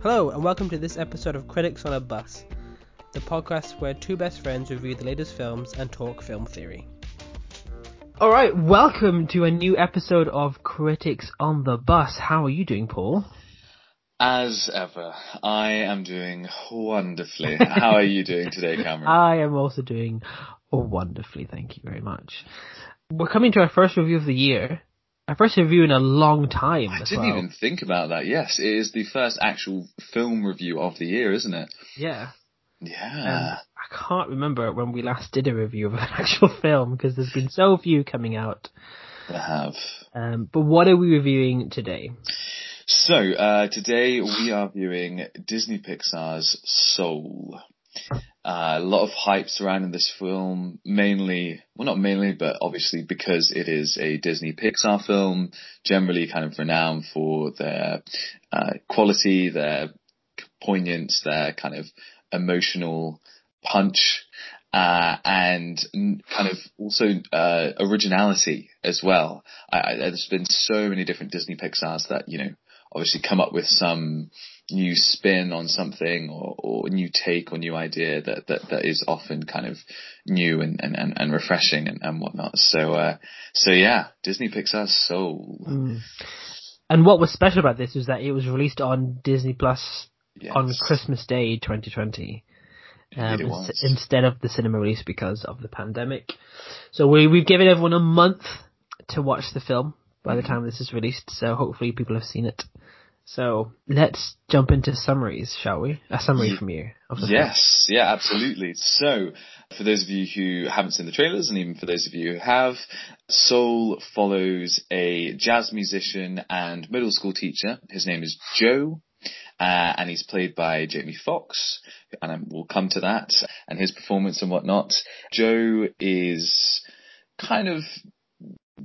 Hello, and welcome to this episode of Critics on a Bus, the podcast where two best friends review the latest films and talk film theory. All right, welcome to a new episode of Critics on the Bus. How are you doing, Paul? As ever, I am doing wonderfully. How are you doing today, Cameron? I am also doing wonderfully, thank you very much. We're coming to our first review of the year, our first review in a long time. I didn't well. even think about that. Yes, it is the first actual film review of the year, isn't it? Yeah. Yeah. Um, I can't remember when we last did a review of an actual film because there's been so few coming out. I have. Um, but what are we reviewing today? So, uh, today we are viewing Disney Pixar's Soul. Uh, a lot of hype surrounding this film, mainly, well not mainly, but obviously because it is a Disney Pixar film, generally kind of renowned for their uh, quality, their poignance, their kind of emotional punch, uh, and kind of also uh, originality as well. I, I, there's been so many different Disney Pixars that you know obviously come up with some new spin on something or, or new take or new idea that, that, that is often kind of new and, and, and, and refreshing and, and whatnot. So, uh, so yeah, Disney Pixar's Soul. Mm. And what was special about this was that it was released on Disney Plus Yes. on Christmas Day 2020. Um, ins- instead of the cinema release because of the pandemic. So we, we've given everyone a month to watch the film by the time this is released, so hopefully people have seen it. So let's jump into summaries, shall we? A summary from you of the film. Yes, yeah, absolutely. So, for those of you who haven't seen the trailers, and even for those of you who have, Soul follows a jazz musician and middle school teacher. His name is Joe, uh, and he's played by Jamie Foxx, and we'll come to that and his performance and whatnot. Joe is kind of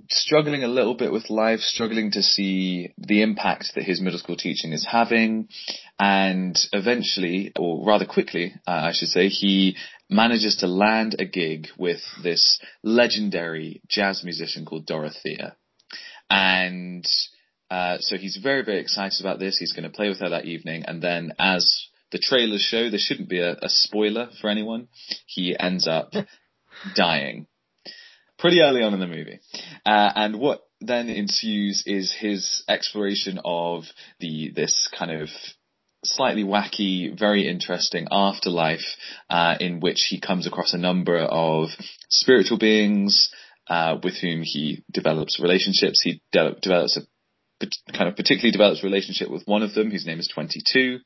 struggling a little bit with life, struggling to see the impact that his middle school teaching is having, and eventually, or rather quickly, uh, I should say, he manages to land a gig with this legendary jazz musician called Dorothea. And uh, so he's very, very excited about this. He's going to play with her that evening, and then as the trailers show, there shouldn't be a, a spoiler for anyone. He ends up dying pretty early on in the movie. Uh, and what then ensues is his exploration of the this kind of slightly wacky, very interesting afterlife uh, in which he comes across a number of spiritual beings uh, with whom he develops relationships. He de- develops a kind of particularly develops relationship with one of them whose name is 22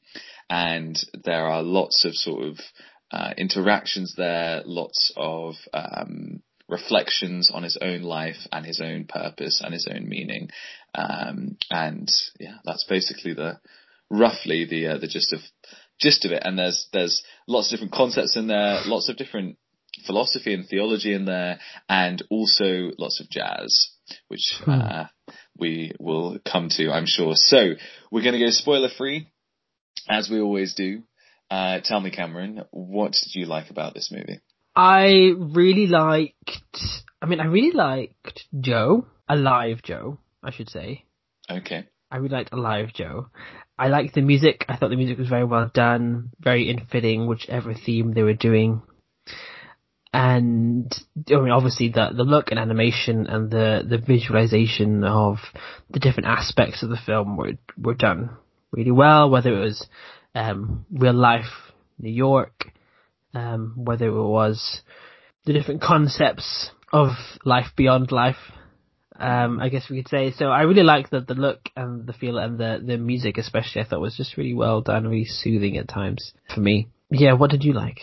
and there are lots of sort of uh, interactions there, lots of um, reflections on his own life and his own purpose and his own meaning. Um, and yeah, that's basically the roughly the uh, the gist of gist of it. And there's there's lots of different concepts in there, lots of different philosophy and theology in there, and also lots of jazz, which Hmm. uh, we will come to, I'm sure. So we're going to go spoiler free, as we always do. Uh, tell me, Cameron, what did you like about this movie? I really liked, I mean, I really liked Joe, Alive Joe, I should say. Okay. I really liked Alive Joe. I liked the music. I thought the music was very well done, very in fitting whichever theme they were doing. And I mean, obviously the the look and animation and the the visualization of the different aspects of the film were were done really well. Whether it was um, real life New York, um, whether it was the different concepts of life beyond life um, I guess we could say. So I really like the the look and the feel and the the music especially. I thought was just really well done, really soothing at times for me. Yeah, what did you like?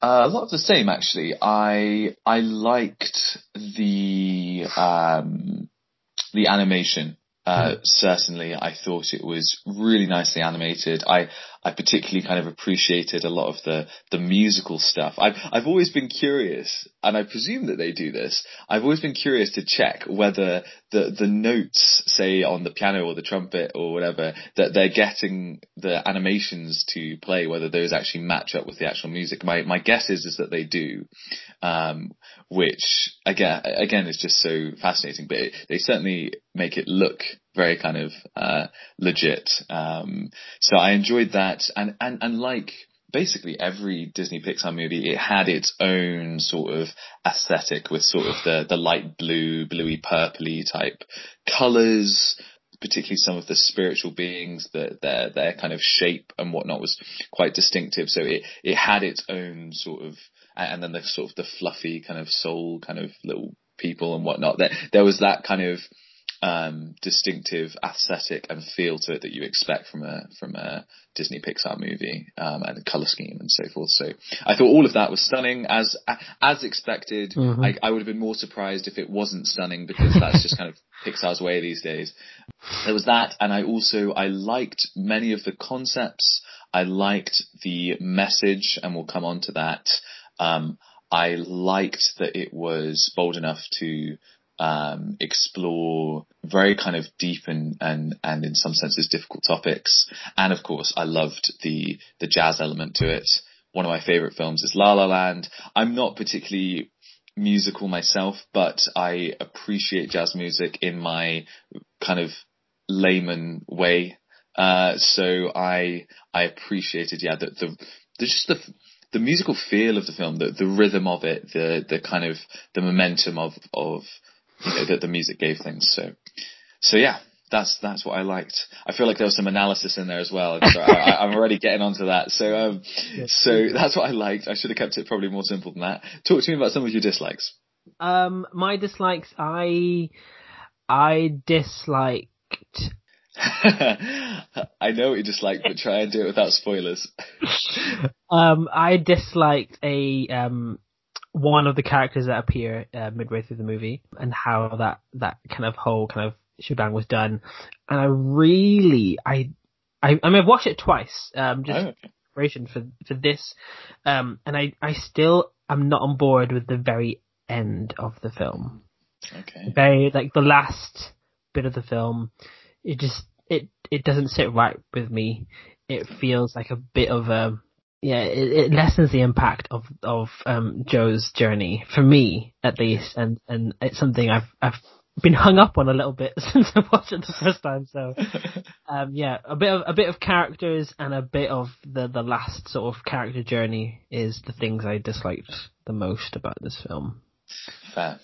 Uh, a lot of the same, actually. I I liked the um, the animation. Uh, certainly, I thought it was really nicely animated. I I particularly kind of appreciated a lot of the the musical stuff. I've I've always been curious, and I presume that they do this. I've always been curious to check whether the the notes, say on the piano or the trumpet or whatever, that they're getting the animations to play, whether those actually match up with the actual music. My my guess is is that they do, um, which again again is just so fascinating. But it, they certainly make it look very kind of uh, legit. Um, so I enjoyed that, and and and like basically every Disney Pixar movie, it had its own sort of aesthetic with sort of the the light blue, bluey purpley type colors. Particularly some of the spiritual beings, that their their kind of shape and whatnot was quite distinctive. So it it had its own sort of, and then the sort of the fluffy kind of soul kind of little people and whatnot. There there was that kind of um, distinctive aesthetic and feel to it that you expect from a from a Disney Pixar movie um, and the color scheme and so forth. So I thought all of that was stunning as as expected. Mm-hmm. I, I, would have been more surprised if it wasn't stunning because that's just kind of Pixar's way these days. There was that, and I also I liked many of the concepts. I liked the message, and we'll come on to that. Um, I liked that it was bold enough to um, explore very kind of deep and, and, and in some senses difficult topics. And of course, I loved the, the jazz element to it. One of my favorite films is La La Land. I'm not particularly musical myself, but I appreciate jazz music in my kind of layman way. Uh, so I, I appreciated, yeah, the, the, the just the, the musical feel of the film, the, the rhythm of it, the, the kind of, the momentum of, of, that the music gave things. So, so yeah, that's that's what I liked. I feel like there was some analysis in there as well. So I, am already getting onto that. So, um, so that's what I liked. I should have kept it probably more simple than that. Talk to me about some of your dislikes. Um, my dislikes, I, I disliked. I know what you dislike, but try and do it without spoilers. um, I disliked a um one of the characters that appear uh, midway through the movie and how that that kind of whole kind of shebang was done. And I really, I, I, I mean, I've watched it twice, um, just oh, preparation for for this, um, and I I still am not on board with the very end of the film. Okay. Very like the last bit of the film, it just it it doesn't sit right with me. It feels like a bit of a yeah, it, it, lessens the impact of of um, Joe's journey for me at least, and and it's something I've I've been hung up on a little bit since I watched it the first time. So, um, yeah, a bit of a bit of characters and a bit of the the last sort of character journey is the things I disliked the most about this film. Fair,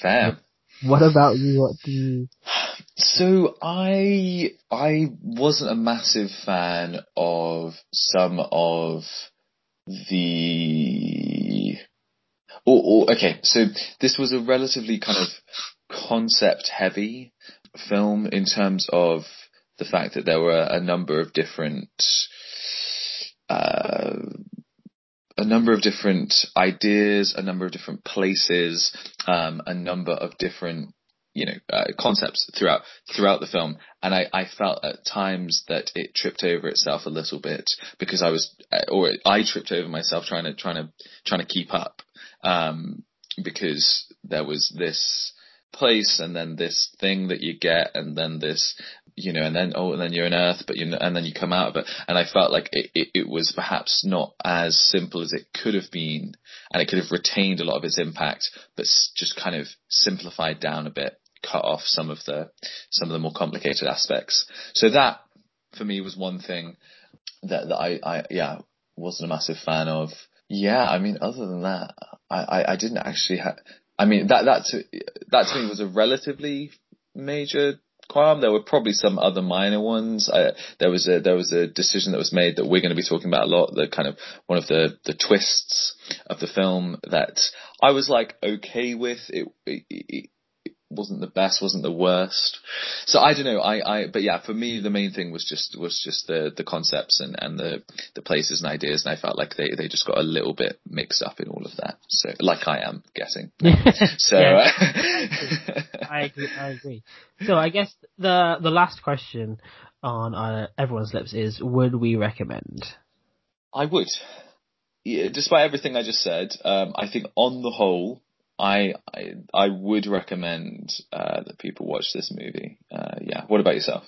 fair. What about you? What do you? So I I wasn't a massive fan of some of the. Or, or okay, so this was a relatively kind of concept heavy film in terms of the fact that there were a number of different uh, a number of different ideas, a number of different places, um, a number of different you know uh, concepts throughout throughout the film, and I, I felt at times that it tripped over itself a little bit because I was uh, or I tripped over myself trying to trying to trying to keep up um, because there was this place and then this thing that you get and then this you know and then oh and then you're on earth but you and then you come out of it. And I felt like it, it, it was perhaps not as simple as it could have been. And it could have retained a lot of its impact but just kind of simplified down a bit cut off some of the some of the more complicated aspects so that for me was one thing that, that I, I yeah wasn't a massive fan of yeah I mean other than that I, I, I didn't actually have I mean that that to, that to me was a relatively major qualm. There were probably some other minor ones. I, there was a there was a decision that was made that we're going to be talking about a lot. The kind of one of the the twists of the film that I was like okay with. It, it, it wasn't the best, wasn't the worst. So I don't know. I, I, but yeah, for me, the main thing was just, was just the, the concepts and, and the, the places and ideas. And I felt like they, they just got a little bit mixed up in all of that. So, like I am getting. so, I agree. I agree. So I guess the, the last question on uh, everyone's lips is, would we recommend? I would. Yeah, despite everything I just said, um, I think on the whole, I, I, I would recommend uh, that people watch this movie. Uh, yeah. What about yourself?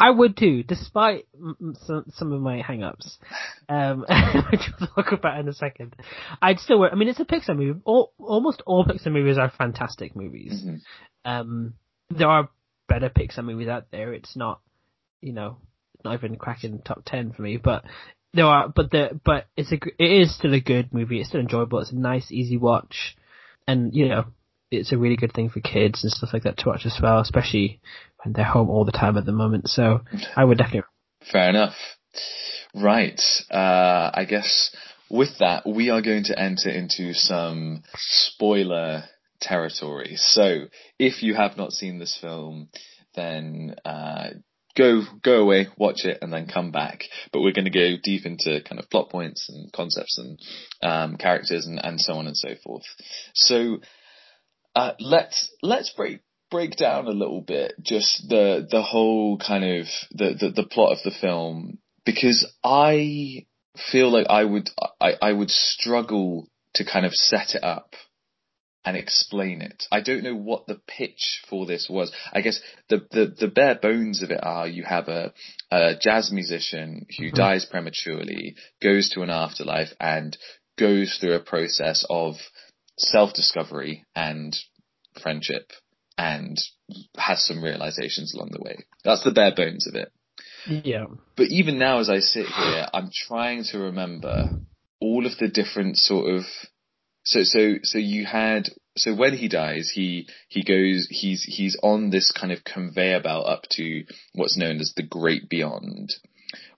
I would too, despite some, some of my hang-ups, um, which we'll talk about in a second. I'd still, I mean, it's a Pixar movie. All, almost all Pixar movies are fantastic movies. Mm-hmm. Um, there are better Pixar movies out there. It's not, you know, not even cracking top ten for me, but there are, but the, but it's a, it is still a good movie. It's still enjoyable. It's a nice, easy watch, and you know, it's a really good thing for kids and stuff like that to watch as well, especially when they're home all the time at the moment. So I would definitely. Fair enough. Right. Uh, I guess with that, we are going to enter into some spoiler territory. So if you have not seen this film, then uh, go go away, watch it, and then come back. But we're going to go deep into kind of plot points and concepts and um, characters and, and so on and so forth. So uh, let's let's break break down a little bit just the the whole kind of the, the, the plot of the film because I feel like I would I, I would struggle to kind of set it up and explain it. I don't know what the pitch for this was. I guess the the, the bare bones of it are you have a, a jazz musician who mm-hmm. dies prematurely, goes to an afterlife and goes through a process of self discovery and friendship and has some realizations along the way. That's the bare bones of it. Yeah. But even now, as I sit here, I'm trying to remember all of the different sort of. So so so you had so when he dies, he he goes he's he's on this kind of conveyor belt up to what's known as the great beyond,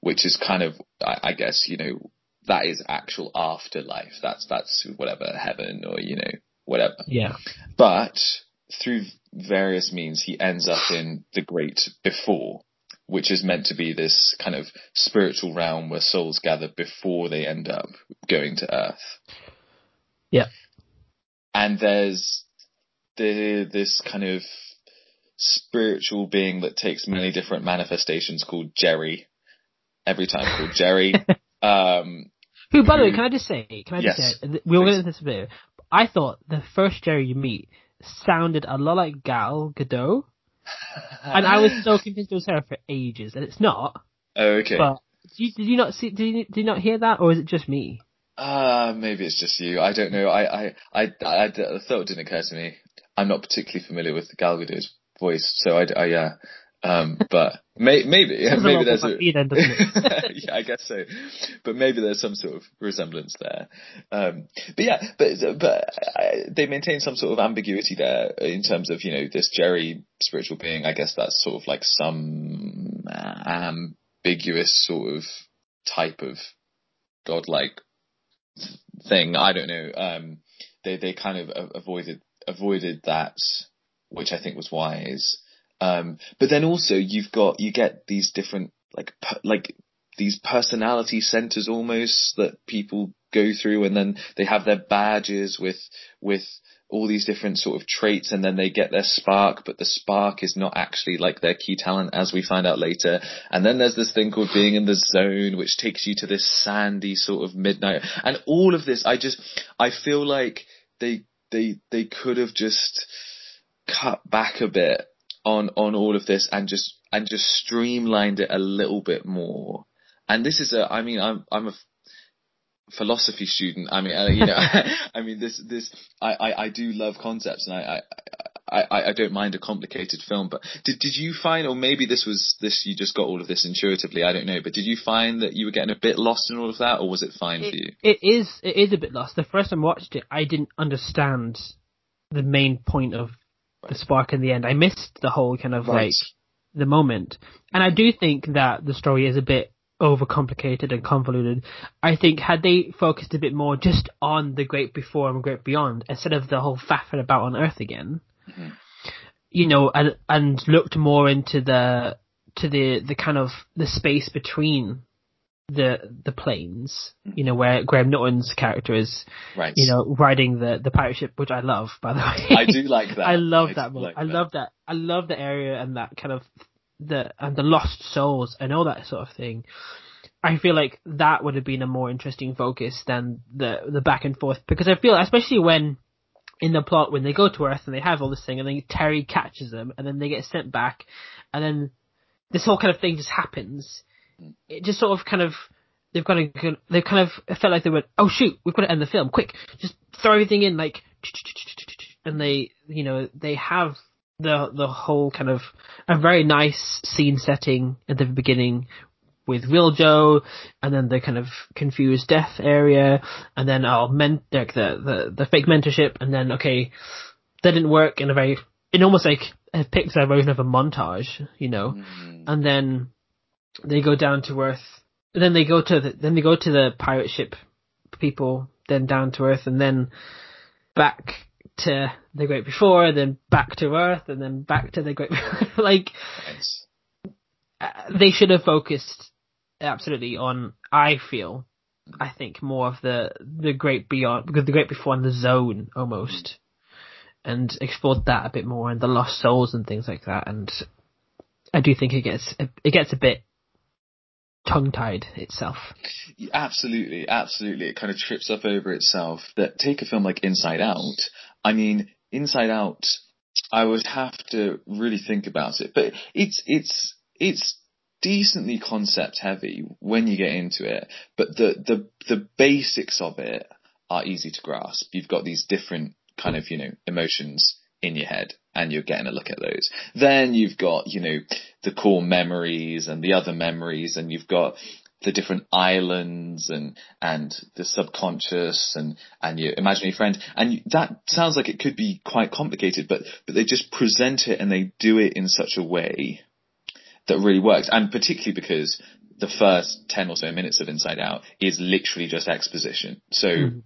which is kind of I, I guess you know that is actual afterlife. That's that's whatever heaven or you know whatever. Yeah. But through various means, he ends up in the great before, which is meant to be this kind of spiritual realm where souls gather before they end up going to Earth. Yeah. And there's the this kind of spiritual being that takes many different manifestations called Jerry. Every time called Jerry. um, who, by the way, can I just say, can I just say, we will get into this a bit. I thought the first Jerry you meet sounded a lot like Gal Gadot, and I was so convinced it was her for ages, and it's not. Oh, okay. But did you, did you not see? Did you, did you not hear that, or is it just me? Uh, maybe it's just you. I don't know. I, I, I, I, I thought it didn't occur to me. I'm not particularly familiar with Gal Gadot's voice, so I, I, uh, um, but may, maybe, yeah, maybe there's a, yeah, I guess so. But maybe there's some sort of resemblance there. Um, but yeah, but, but uh, they maintain some sort of ambiguity there in terms of, you know, this Jerry spiritual being. I guess that's sort of like some ambiguous sort of type of godlike thing. I don't know. Um, they, they kind of avoided, avoided that, which I think was wise. Um, but then also you've got you get these different like like these personality centers almost that people go through, and then they have their badges with with all these different sort of traits and then they get their spark, but the spark is not actually like their key talent as we find out later. And then there's this thing called being in the zone, which takes you to this sandy sort of midnight. And all of this, I just, I feel like they, they, they could have just cut back a bit on on all of this and just and just streamlined it a little bit more. And this is a, I mean, I'm I'm a philosophy student. I mean, uh, you know, I mean, this this I, I I do love concepts, and I. I I, I don't mind a complicated film, but did did you find, or maybe this was this you just got all of this intuitively? I don't know, but did you find that you were getting a bit lost in all of that, or was it fine it, for you? It is it is a bit lost. The first time I watched it, I didn't understand the main point of the spark in the end. I missed the whole kind of right. like the moment, and I do think that the story is a bit overcomplicated and convoluted. I think had they focused a bit more just on the great before and great beyond instead of the whole faffing about on Earth again, mm-hmm. you know, and and looked more into the to the the kind of the space between the the planes, you know, where Graham Norton's character is, right. you know, riding the the pirate ship, which I love, by the way. I do like that. I love I that. Like I that. love that. I love the area and that kind of the and the lost souls and all that sort of thing. I feel like that would have been a more interesting focus than the the back and forth because I feel especially when in the plot when they go to Earth and they have all this thing and then Terry catches them and then they get sent back and then this whole kind of thing just happens it just sort of kind of they've got to they've kind of felt like they went oh shoot we've got to end the film quick just throw everything in like and they you know they have the the whole kind of a very nice scene setting at the beginning with Real Joe, and then the kind of confused death area, and then oh, men like the the the fake mentorship, and then okay, that didn't work in a very in almost like a Pixar version of a montage, you know, Mm. and then they go down to Earth. Then they go to the then they go to the pirate ship people, then down to Earth, and then back to the Great Before, then back to Earth, and then back to the Great. like Nice. uh, they should have focused absolutely on. I feel, I think more of the the Great Beyond because the Great Before and the Zone almost, and explored that a bit more and the Lost Souls and things like that. And I do think it gets it gets a bit tongue tied itself. Absolutely, absolutely. It kind of trips up over itself. That take a film like Inside Out. I mean, Inside Out. I would have to really think about it, but it's it's it's decently concept heavy when you get into it. But the the the basics of it are easy to grasp. You've got these different kind of you know emotions in your head and you're getting a look at those. Then you've got, you know, the core memories and the other memories and you've got the different islands and, and the subconscious and, and your imaginary friend. And that sounds like it could be quite complicated, but, but they just present it and they do it in such a way that really works. And particularly because the first 10 or so minutes of Inside Out is literally just exposition. So, Mhm.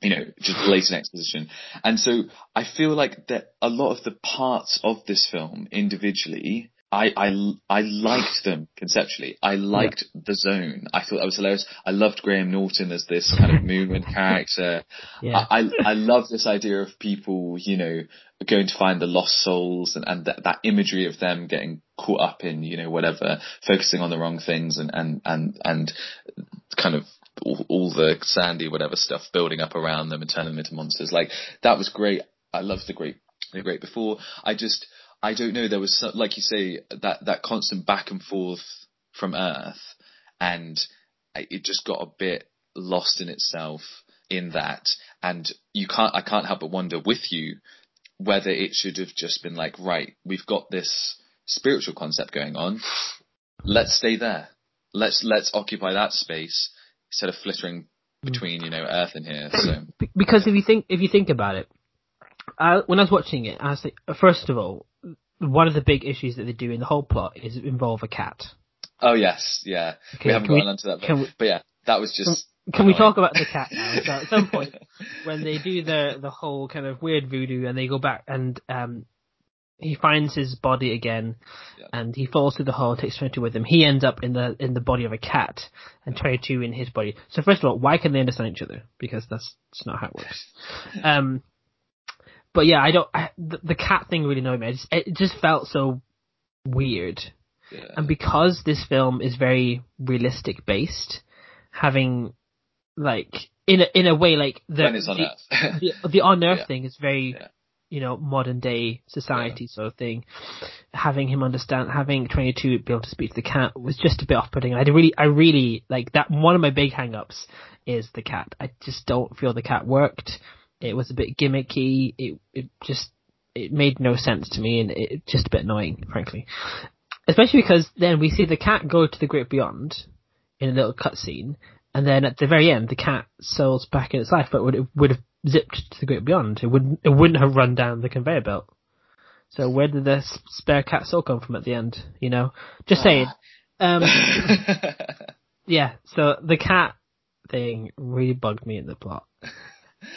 you know, just blatant exposition. And so I feel like that a lot of the parts of this film individually, I, I, I liked them conceptually. I liked the zone. I thought that was hilarious. I loved Graham Norton as this kind of Moonwind character. Yeah. I, I, I love this idea of people, you know, going to find the lost souls and, and that, that imagery of them getting caught up in, you know, whatever, focusing on the wrong things and, and, and, and kind of all, all the sandy whatever stuff building up around them and turning them into monsters. Like that was great. I loved the great, the great before. I just, I don't know. There was so, like you say that that constant back and forth from Earth, and it just got a bit lost in itself in that. And you can't, I can't help but wonder with you whether it should have just been like, right, we've got this spiritual concept going on. Let's stay there. Let's let's occupy that space instead of flittering mm. between you know Earth and here. So Be- because if you think if you think about it, I, when I was watching it, I was like, first of all, one of the big issues that they do in the whole plot is involve a cat. oh yes, yeah, Okay, we haven't we- gone onto that, we- but yeah, that was just. Can we talk about the cat now? So at some point, when they do the the whole kind of weird voodoo, and they go back and um, he finds his body again, Yeah. and he falls through the hole, takes twenty two with him. He ends up in the in the body of a cat, and twenty two in his body. So first of all, why can they understand each other? Because that's, that's not how it works. Um, but yeah, I don't. I, the, the cat thing really annoyed me. Just, it just felt so weird. Yeah. And because this film is very realistic based, having like in a in a way like the when it's on the, Earth. the, the on Earth Yeah. thing is very Yeah. you know modern day society sort of thing. Having him understand, having twenty two be able to speak to the cat was just a bit off putting. I really, I really like that. One of my big hang ups is the cat. I just don't feel the cat worked. It was a bit gimmicky. It it just it made no sense to me, and it just a bit annoying, frankly. Especially because then we see the cat go to the great beyond in a little cutscene, and then at the very end, the cat souls back in its life, but would it would have zipped to the great beyond. It wouldn't it wouldn't have run down the conveyor belt. So where did the spare cat soul come from at the end? You know, just saying. Um, yeah. So the cat thing really bugged me in the plot.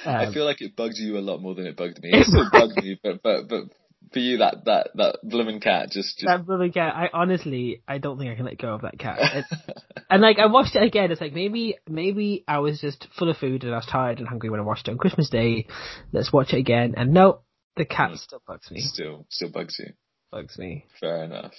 I Um, feel like it bugged you a lot more than it bugged me. It still bugged me, but but but for you, that that that blooming cat just just. that blooming cat. I honestly, I don't think I can let go of that cat. And like, I watched it again. It's like maybe, maybe I was just full of food and I was tired and hungry when I watched it on Christmas Day. Let's watch it again. And no, the cat Mm. still bugs me. still still bugs you. Bugs me. Fair enough.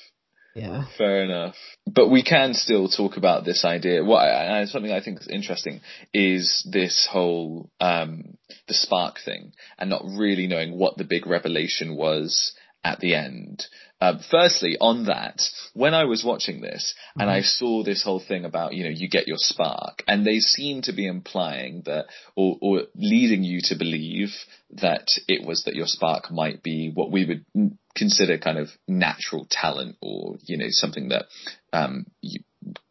Yeah. Fair enough. But we can still talk about this idea. What I, something I think is interesting is this whole um, the spark thing, and not really knowing what the big revelation was at the end. Um, firstly, on that, when I was watching this mm-hmm. and I saw this whole thing about, you know, you get your spark and they seem to be implying that or, or leading you to believe that it was that your spark might be what we would consider kind of natural talent or, you know, something that, um, you,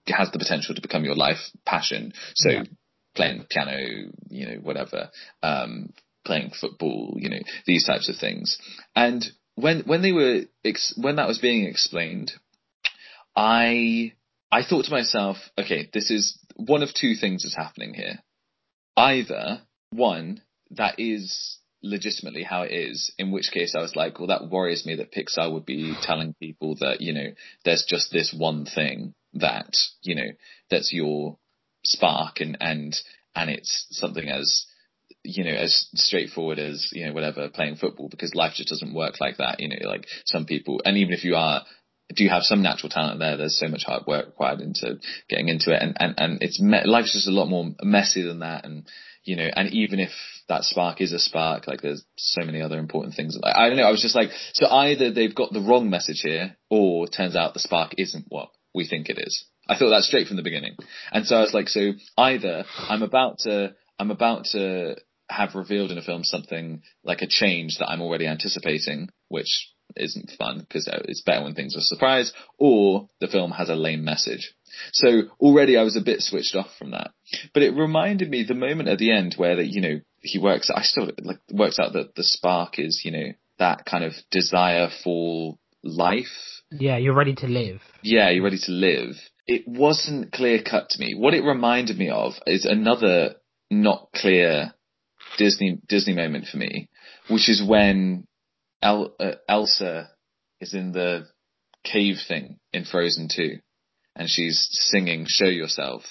has the potential to become your life passion. So yeah. playing piano, you know, whatever, um, playing football, you know, these types of things. And when when they were ex- when that was being explained, I I thought to myself, okay, this is one of two things is happening here. Either one that is legitimately how it is, in which case I was like, well, that worries me that Pixar would be telling people that you know there's just this one thing that you know that's your spark and and and it's something as you know, as straightforward as, you know, whatever, playing football because life just doesn't work like that. You know, like some people, and even if you are, do you have some natural talent there, there's so much hard work required into getting into it. And, and, and it's, me- life's just a lot more messy than that. And, you know, and even if that spark is a spark, like there's so many other important things. I don't know. I was just like, so either they've got the wrong message here or turns out the spark isn't what we think it is. I thought that straight from the beginning. And so I was like, so either I'm about to, I'm about to have revealed in a film something like a change that I'm already anticipating, which isn't fun because uh, it's better when things are a surprise, or the film has a lame message. So already I was a bit switched off from that. But it reminded me the moment at the end where that, you know, he works, I still like works out that the spark is, you know, that kind of desire for life. Yeah, you're ready to live. Yeah, you're ready to live. It wasn't clear cut to me. What it reminded me of is another not clear Disney Disney moment for me, which is when El, uh, Elsa is in the cave thing in Frozen 2 and she's singing Show Yourself.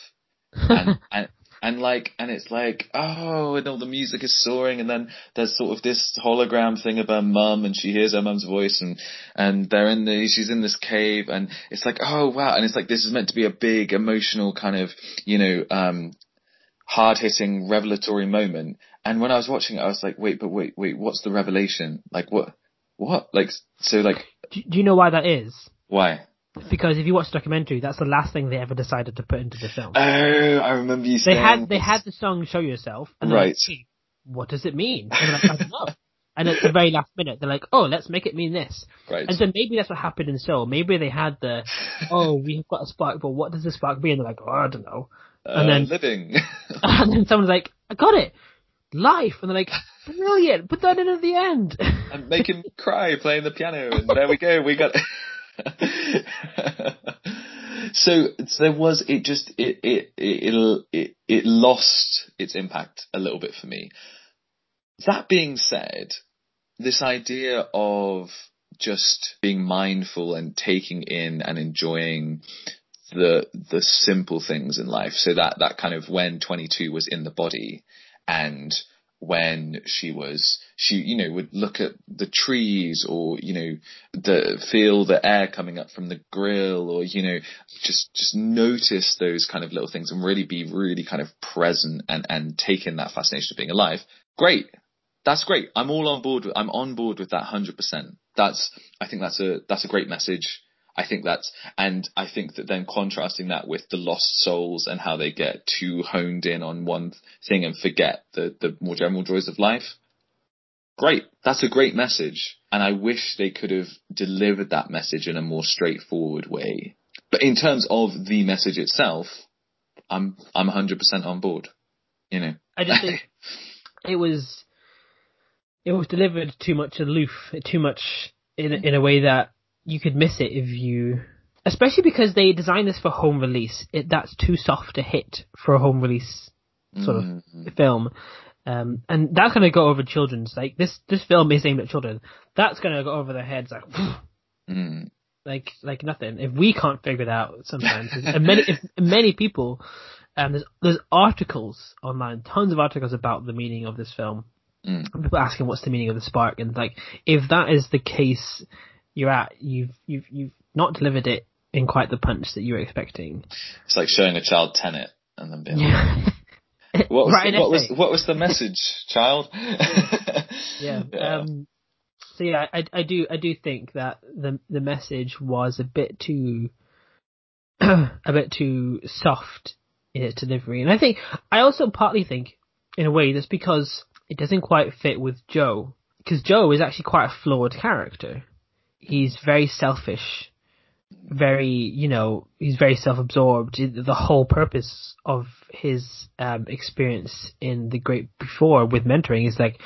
And, and, and like, and it's like, oh, and all the music is soaring and then there's sort of this hologram thing of her mum and she hears her mum's voice and, and they're in the, she's in this cave and it's like, oh wow. And it's like, this is meant to be a big emotional kind of, you know, um, hard hitting revelatory moment. And when I was watching it, I was like, wait, but wait, wait, what's the revelation? Like what, what? Like, so like. Do, do you know why that is? Why? Because if you watch the documentary, that's the last thing they ever decided to put into the film. Oh, I remember you saying. They had, they had the song Show Yourself. And right. Like, hey, what does it mean? And like, I don't know. And at the very last minute, they're like, "Oh, let's make it mean this." Right. And so maybe that's what happened in Soul. Maybe they had the, "Oh, we've got a spark, but what does the spark be?" And they're like, "Oh, I don't know." and then uh, living. and then someone's like, I got it. Life, and they're like, brilliant. Put that in at the end. and make him cry playing the piano, and there we go. We got. so, so there was it just it it it it it lost its impact a little bit for me. That being said, this idea of just being mindful and taking in and enjoying the the simple things in life. So that that kind of when 22 was in the body and when she was she you know would look at the trees or you know the feel the air coming up from the grill or you know just just notice those kind of little things and really be really kind of present and and take in that fascination of being alive. Great. That's great. I'm all on board with i'm on board with that 100% that's i think that's a that's a great message I think that's, and I think that then contrasting that with the lost souls and how they get too honed in on one thing and forget the, the more general joys of life. Great. That's a great message. And I wish they could have delivered that message in a more straightforward way. But in terms of the message itself, I'm, I'm 100% on board. You know. I just think it was, it was delivered too much aloof, too much in, in a way that you could miss it if you, especially because they designed this for home release. It, that's too soft a hit for a home release sort mm-hmm. of film. Um, and that's gonna go over children's, like this, this film is aimed at children. That's gonna go over their heads like, mm. like, like nothing. If we can't figure it out sometimes, and many, if many people, um, there's, there's articles online, tons of articles about the meaning of this film. Mm. People asking what's the meaning of the spark, and like, if that is the case, you're at, you've you've you've not delivered it in quite the punch that you were expecting. It's like showing a child Tenet and then being like, what was, the, what was what was the message, child? yeah. yeah. Um, So yeah, I, I do I do think that the the message was a bit too a bit too soft in its delivery, and I think I also partly think in a way that's because it doesn't quite fit with Joe because Joe is actually quite a flawed character. He's very selfish, very you know he's very self-absorbed. The whole purpose of his um, experience in the Great Before with mentoring is like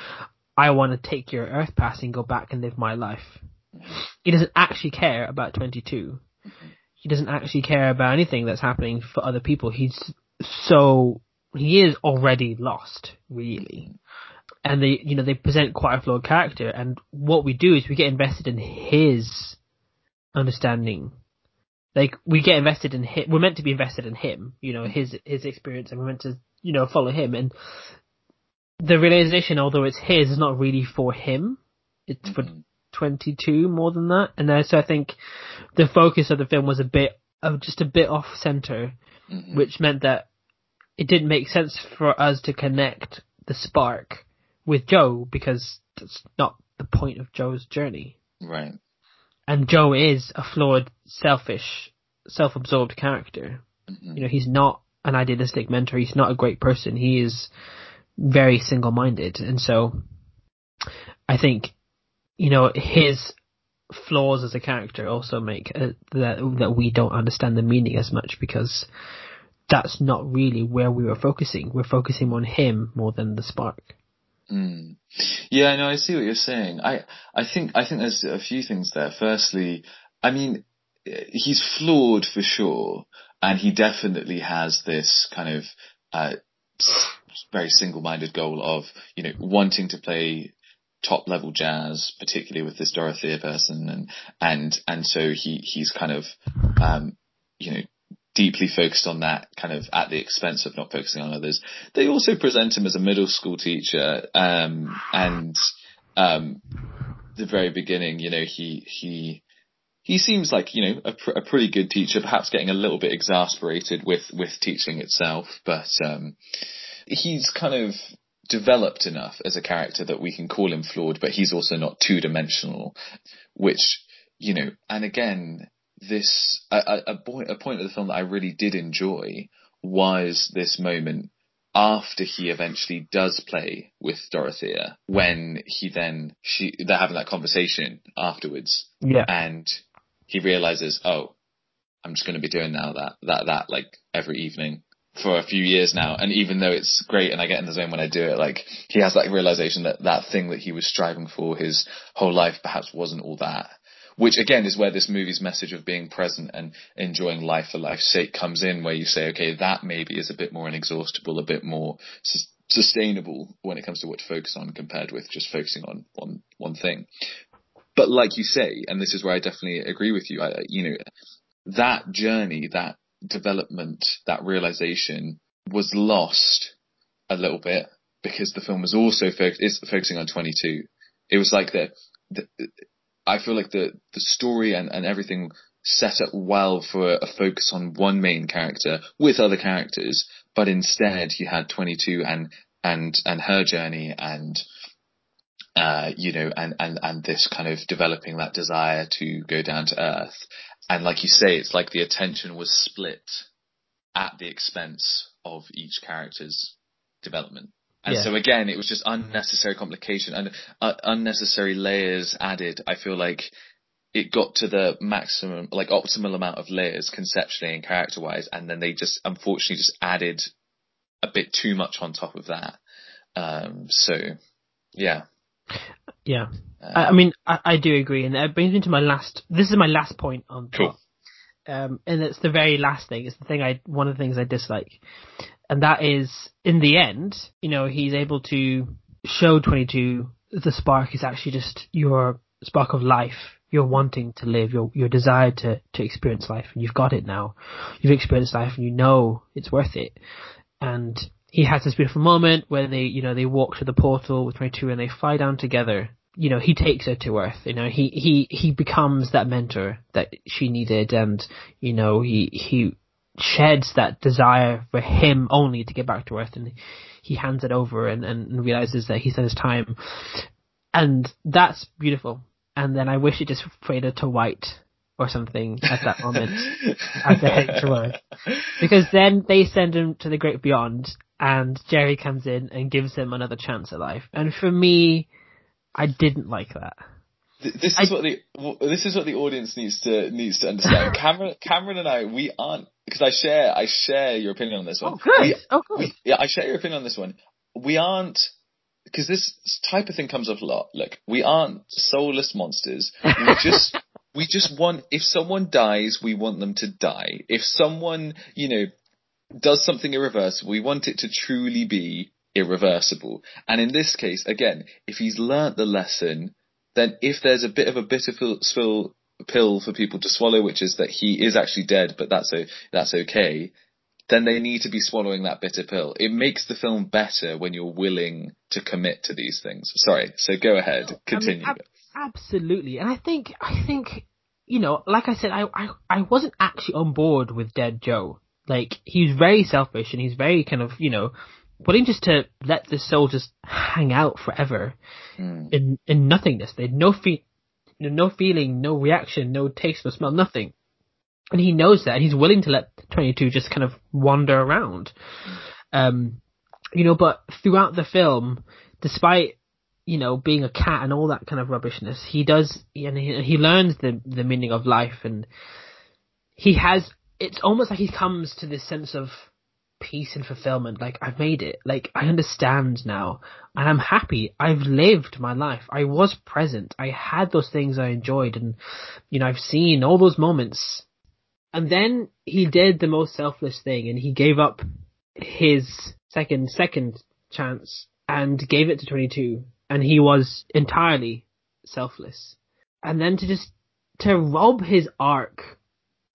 I want to take your Earth pass and go back and live my life. He doesn't actually care about 22. He doesn't actually care about anything that's happening for other people. He's so, he is already lost, really. And they, you know, they present quite a flawed character and what we do is we get invested in his understanding. Like, we get invested in him, we're meant to be invested in him, you know, his, his experience and we're meant to, you know, follow him and the realization, although it's his, is not really for him. It's for Mhm. 22 more than that. And uh, so I think the focus of the film was a bit of just a bit off center, Mhm. which meant that it didn't make sense for us to connect the spark with Joe because that's not the point of Joe's journey. Right. And Joe is a flawed, selfish, self-absorbed character. Mhm. You know, he's not an idealistic mentor. He's not a great person. He is very single-minded. And so I think, you know, his flaws as a character also make uh, that, that we don't understand the meaning as much because that's not really where we were focusing. We're focusing on him more than the spark. Mm. Yeah, no, I see what you're saying. I, I think, I think there's a few things there. Firstly, I mean, he's flawed for sure, and he definitely has this kind of, uh, very single-minded goal of, you know, wanting to play top level jazz, particularly with this Dorothea person, and, and, and so he, he's kind of, um, you know, deeply focused on that kind of at the expense of not focusing on others. They also present him as a middle school teacher, um, and um, the very beginning, you know, he he he seems like you know a, pr- a pretty good teacher, perhaps getting a little bit exasperated with with teaching itself, but um, he's kind of developed enough as a character that we can call him flawed, but he's also not two dimensional, which you know, and again, this a, a, a point a point of the film that I really did enjoy was this moment after he eventually does play with Dorothea when he then she they're having that conversation afterwards. Yeah. and he realizes oh I'm just going to be doing now that that that like every evening for a few years now. And even though it's great and I get in the zone when I do it like he has that realization that that thing that he was striving for his whole life perhaps wasn't all that which again is where this movie's message of being present and enjoying life for life's sake comes in, where you say, okay, that maybe is a bit more inexhaustible, a bit more sus- sustainable when it comes to what to focus on compared with just focusing on one one thing. But like you say, and this is where I definitely agree with you, I, you know, that journey, that development, that realization was lost a little bit because the film was also fo- is focusing on 22. It was like the, the I feel like the the story and, and everything set up well for a focus on one main character with other characters, but instead you had 22 and and and her journey and uh you know and and and this kind of developing that desire to go down to earth. And like you say it's like the attention was split at the expense of each character's development and Yeah. so again, it was just unnecessary complication and uh, unnecessary layers added. I feel like it got to the maximum, like optimal amount of layers conceptually and character wise, and then they just unfortunately just added a bit too much on top of that. Um, so yeah, Yeah. uh, I, I mean, I, I do agree, and that brings me to my last. This is my last point on Cool. Um, and it's the very last thing. It's the thing I one of the things I dislike, and that is in the end, you know, he's able to show twenty two the spark is actually just your spark of life. You're wanting to live, your your desire to to experience life, and you've got it now. You've experienced life, and you know it's worth it. And he has this beautiful moment where they, you know, they walk to the portal with 22 and they fly down together. You know, he takes her to Earth. You know, he he he becomes that mentor that she needed, and you know, he he sheds that desire for him only to get back to Earth, and he hands it over and and realizes that he's done his time. and that's beautiful. And then I wish it just faded to white or something at that moment as a henchman. Because then they send him to the great beyond and Jerry comes in and gives him another chance at life. And for me, I didn't like that. This is I, what the this is what the audience needs to needs to understand. Cameron, Cameron, and I, we aren't because I share I share your opinion on this one. Oh, good. We, oh, good. We, yeah, I share your opinion on this one. We aren't because this type of thing comes up a lot. Look, we aren't soulless monsters. We just we just want if someone dies, we want them to die. If someone you know does something irreversible, we want it to truly be irreversible. And in this case, again, if he's learnt the lesson then if there's a bit of a bitter pill, pill for people to swallow, which is that he is actually dead, but that's a, that's okay, then they need to be swallowing that bitter pill. It makes the film better when you're willing to commit to these things. Sorry, so go ahead, continue. I mean, ab- absolutely, and I think I think you know, like I said, I, I I wasn't actually on board with Dead Joe. Like he's very selfish and he's very kind of you know willing just to let the soul just hang out forever mm. in in nothingness. They had no fe- no feeling, no reaction, no taste, no smell, nothing. And he knows that, he's willing to let 22 just kind of wander around. Mm. Um, you know, but throughout the film, despite you know being a cat and all that kind of rubbishness, he does, and he, he learns the the meaning of life, and he has. It's almost like he comes to this sense of peace and fulfillment. Like I've made it. Like I understand now, and I'm happy. I've lived my life. I was present. I had those things I enjoyed, and you know I've seen all those moments. And then he did the most selfless thing, and he gave up his second second chance and gave it to 22, and he was entirely selfless. And then to just to rob his arc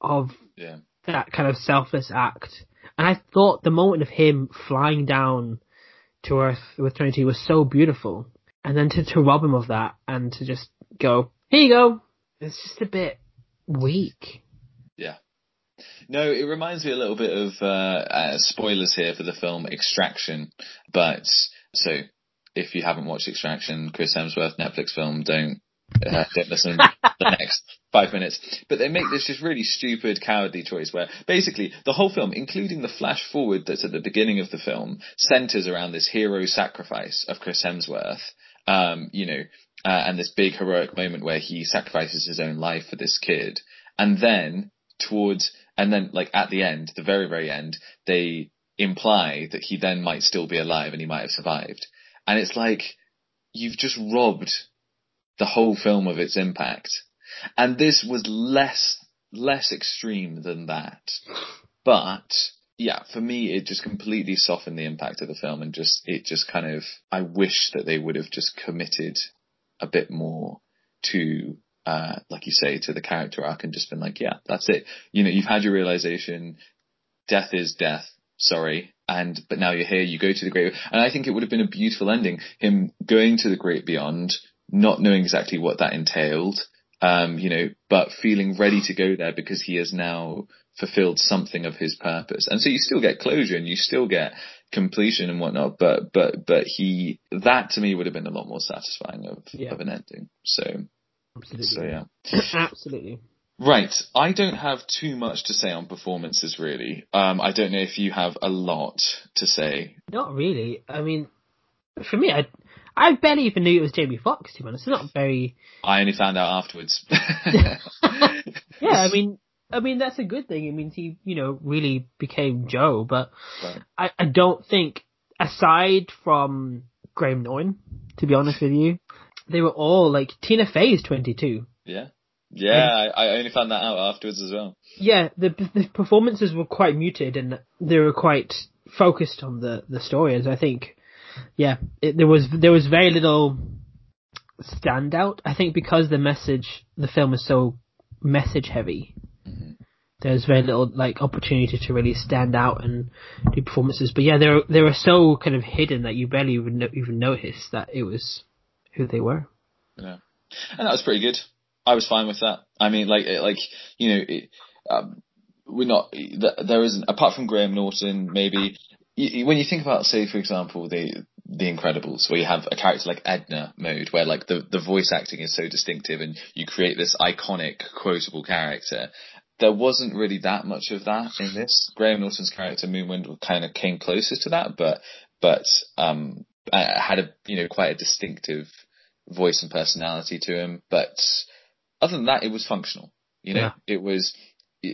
of yeah. that kind of selfless act and I thought the moment of him flying down to Earth with 22 was so beautiful. And then to, to rob him of that and to just go, here you go. It's just a bit weak. Yeah. No, it reminds me a little bit of uh, uh, spoilers here for the film Extraction. But so if you haven't watched Extraction, Chris Hemsworth Netflix film, don't uh, don't listen the next five minutes. But they make this just really stupid, cowardly choice where basically the whole film, including the flash forward that's at the beginning of the film, centers around this hero sacrifice of Chris Hemsworth. Um, you know, uh, and this big heroic moment where he sacrifices his own life for this kid. And then towards, and then like at the end, the very, very end, they imply that he then might still be alive and he might have survived. And it's like, you've just robbed the whole film of its impact. And this was less, less extreme than that. But, yeah, for me, it just completely softened the impact of the film and just, it just kind of, I wish that they would have just committed a bit more to, uh, like you say, to the character arc and just been like, yeah, that's it. You know, you've had your realization, death is death, sorry, and but now you're here, you go to the great, and I think it would have been a beautiful ending. Him going to the great beyond, not knowing exactly what that entailed, um, you know, but feeling ready to go there because he has now fulfilled something of his purpose. And so you still get closure and you still get completion and whatnot, but, but, but he, that to me would have been a lot more satisfying of, yeah. of an ending. So, Absolutely. so yeah. Absolutely. Right. I don't have too much to say on performances really. Um, I don't know if you have a lot to say. Not really. I mean, for me, I, I barely even knew it was Jamie Foxx. To be honest, it's not very. I only found out afterwards. yeah, I mean, I mean that's a good thing. It means he, you know, really became Joe. But right. I, I don't think, aside from Graham Norton, to be honest with you, they were all like Tina Fey is twenty two. Yeah. Yeah, I, I only found that out afterwards as well. Yeah, the the performances were quite muted and they were quite focused on the the story. As I think yeah, it, there was there was very little standout. I think because the message, the film is so message heavy. Mm-hmm. There's very little like opportunity to really stand out and do performances. But yeah, they were they were so kind of hidden that you barely even even noticed that it was who they were. Yeah, and that was pretty good. I was fine with that. I mean, like like you know. It, um, we're not there isn't apart from Graham Norton maybe when you think about, say, for example, the The Incredibles, where you have a character like Edna Mode, where like the, the voice acting is so distinctive and you create this iconic, quotable character. There wasn't really that much of that in this. Graham Norton's character Moonwind kind of came closest to that, but, but, um, had a, you know, quite a distinctive voice and personality to him. But other than that, it was functional. You know, yeah. it was,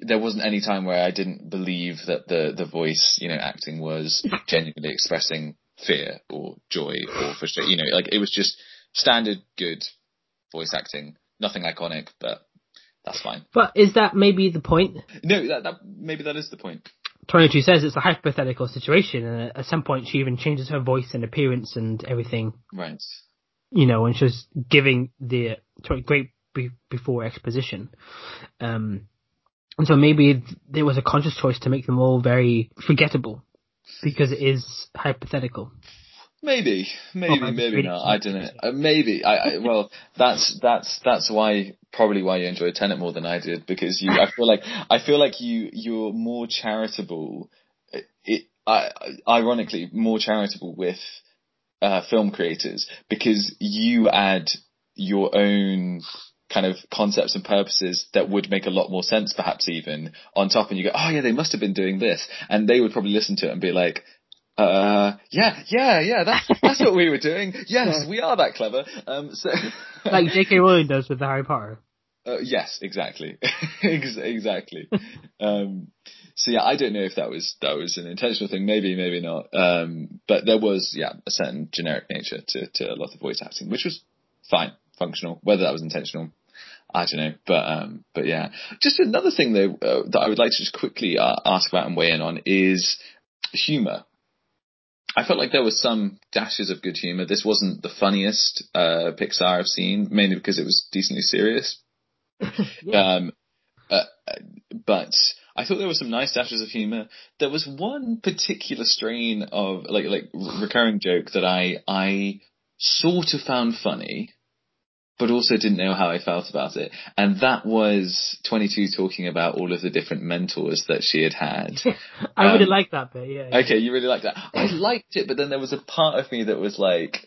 there wasn't any time where I didn't believe that the, the voice, you know, acting was genuinely expressing fear or joy or frustration. You know, like it was just standard good voice acting. Nothing iconic, but that's fine. But is that maybe the point? No, that, that maybe that is the point. 22 says it's a hypothetical situation, and at some point she even changes her voice and appearance and everything. Right. You know, and she's giving the great before exposition. Um, and so maybe there was a conscious choice to make them all very forgettable because it is hypothetical. Maybe, maybe, oh, maybe not. I don't know. Uh, maybe. I, I, well, that's that's that's why probably why you enjoy Tenet more than I did because you. I feel like I feel like you you're more charitable. It, I, ironically more charitable with uh, film creators because you add your own kind of concepts and purposes that would make a lot more sense perhaps even on top and you go, oh yeah, they must have been doing this. And they would probably listen to it and be like, uh, yeah, yeah, yeah, that's, that's what we were doing. Yes, we are that clever. Um, so. like J.K. Rowling does with the Harry Potter. Uh, yes, exactly. exactly. um, so yeah, I don't know if that was, that was an intentional thing. Maybe, maybe not. Um, but there was, yeah, a certain generic nature to, to a lot of voice acting, which was fine, functional. Whether that was intentional, I don't know, but um, but yeah. Just another thing though uh, that I would like to just quickly uh, ask about and weigh in on is humour. I felt like there were some dashes of good humour. This wasn't the funniest uh, Pixar I've seen, mainly because it was decently serious. yeah. um, uh, but I thought there were some nice dashes of humour. There was one particular strain of like like recurring joke that I I sort of found funny but also didn't know how I felt about it. And that was 22 talking about all of the different mentors that she had had. I um, really liked that bit, yeah. Okay, you really liked that. I liked it, but then there was a part of me that was like,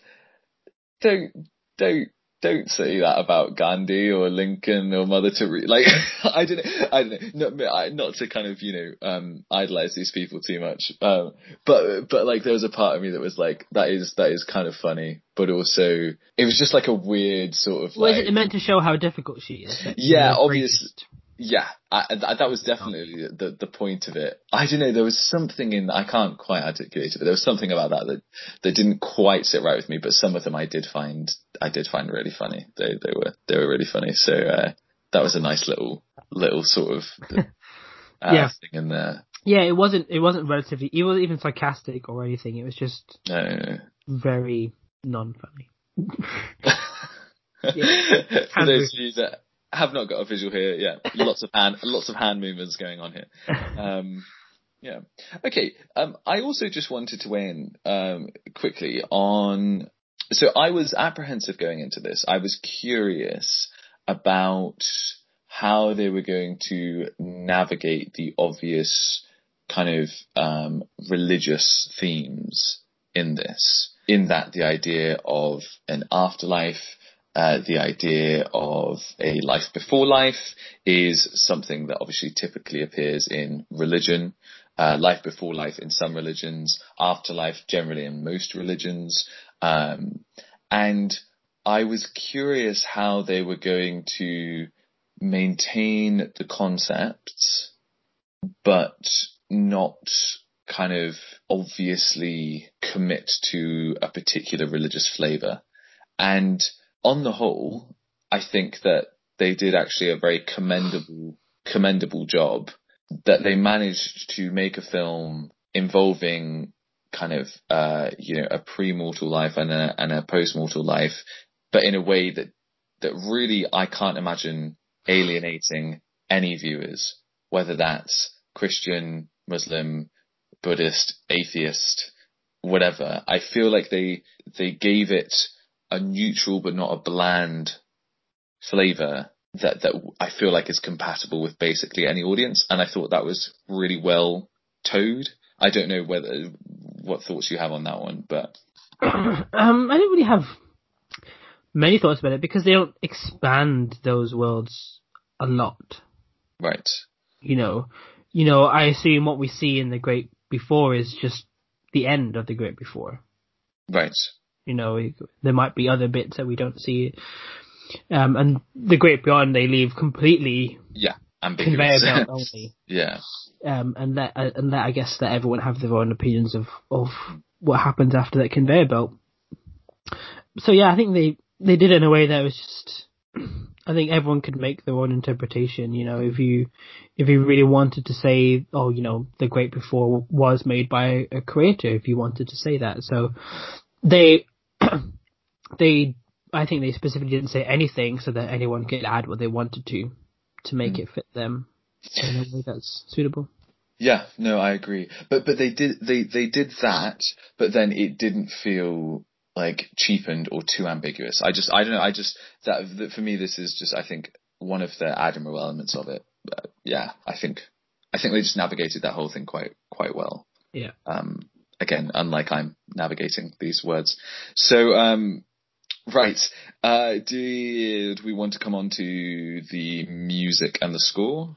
don't, don't don't say that about Gandhi or Lincoln or Mother Teresa. Like, I don't I don't know, not, not to kind of, you know, um, idolize these people too much. Um, but, but like there was a part of me that was like, that is, that is kind of funny, but also it was just like a weird sort of Was like, it meant to show how difficult she is? Yeah, obviously yeah, I, I, that was definitely the the point of it. I don't know. There was something in I can't quite articulate it, but there was something about that that that didn't quite sit right with me. But some of them I did find I did find really funny. They they were they were really funny. So uh, that was a nice little little sort of uh, yeah. thing in there. Yeah, it wasn't it wasn't relatively it wasn't even sarcastic or anything. It was just no, very non funny. yeah, For those of you that have not got a visual here. Yeah, lots of hand, lots of hand movements going on here. Um, yeah. Okay. Um, I also just wanted to weigh in um, quickly on. So I was apprehensive going into this. I was curious about how they were going to navigate the obvious kind of um, religious themes in this. In that the idea of an afterlife, uh, the idea of a life before life is something that obviously typically appears in religion. Uh, life before life in some religions, afterlife generally in most religions. Um, and I was curious how they were going to maintain the concepts, but not kind of obviously commit to a particular religious flavor. And on the whole, I think that they did actually a very commendable, commendable job that they managed to make a film involving kind of, uh, you know, a pre-mortal life and a, and a post-mortal life, but in a way that, that really I can't imagine alienating any viewers, whether that's Christian, Muslim, Buddhist, atheist, whatever. I feel like they, they gave it a neutral but not a bland flavor that that I feel like is compatible with basically any audience, and I thought that was really well towed. I don't know whether what thoughts you have on that one, but um, I don't really have many thoughts about it because they don't expand those worlds a lot. Right. You know, you know, I assume what we see in the Great Before is just the end of the Great Before. Right. You know, there might be other bits that we don't see. Um, and the Great Beyond they leave completely Yeah. conveyor Ambiguous. belt only. yeah. Um, and let uh, and let I guess that everyone have their own opinions of of what happens after that conveyor belt. So yeah, I think they they did it in a way that was just. I think everyone could make their own interpretation. You know, if you if you really wanted to say, oh, you know, the Great Before was made by a creator, if you wanted to say that, so they they I think they specifically didn't say anything so that anyone could add what they wanted to to make it fit them in a way that's suitable. Yeah, no, I agree. But but they did they they did that, but then it didn't feel like cheapened or too ambiguous. I just I don't know. I just that, that for me this is just I think one of the admirable elements of it. But yeah, I think I think they just navigated that whole thing quite quite well. Yeah. Um, again, unlike I'm navigating these words. So um, right, uh, did we want to come on to the music and the score?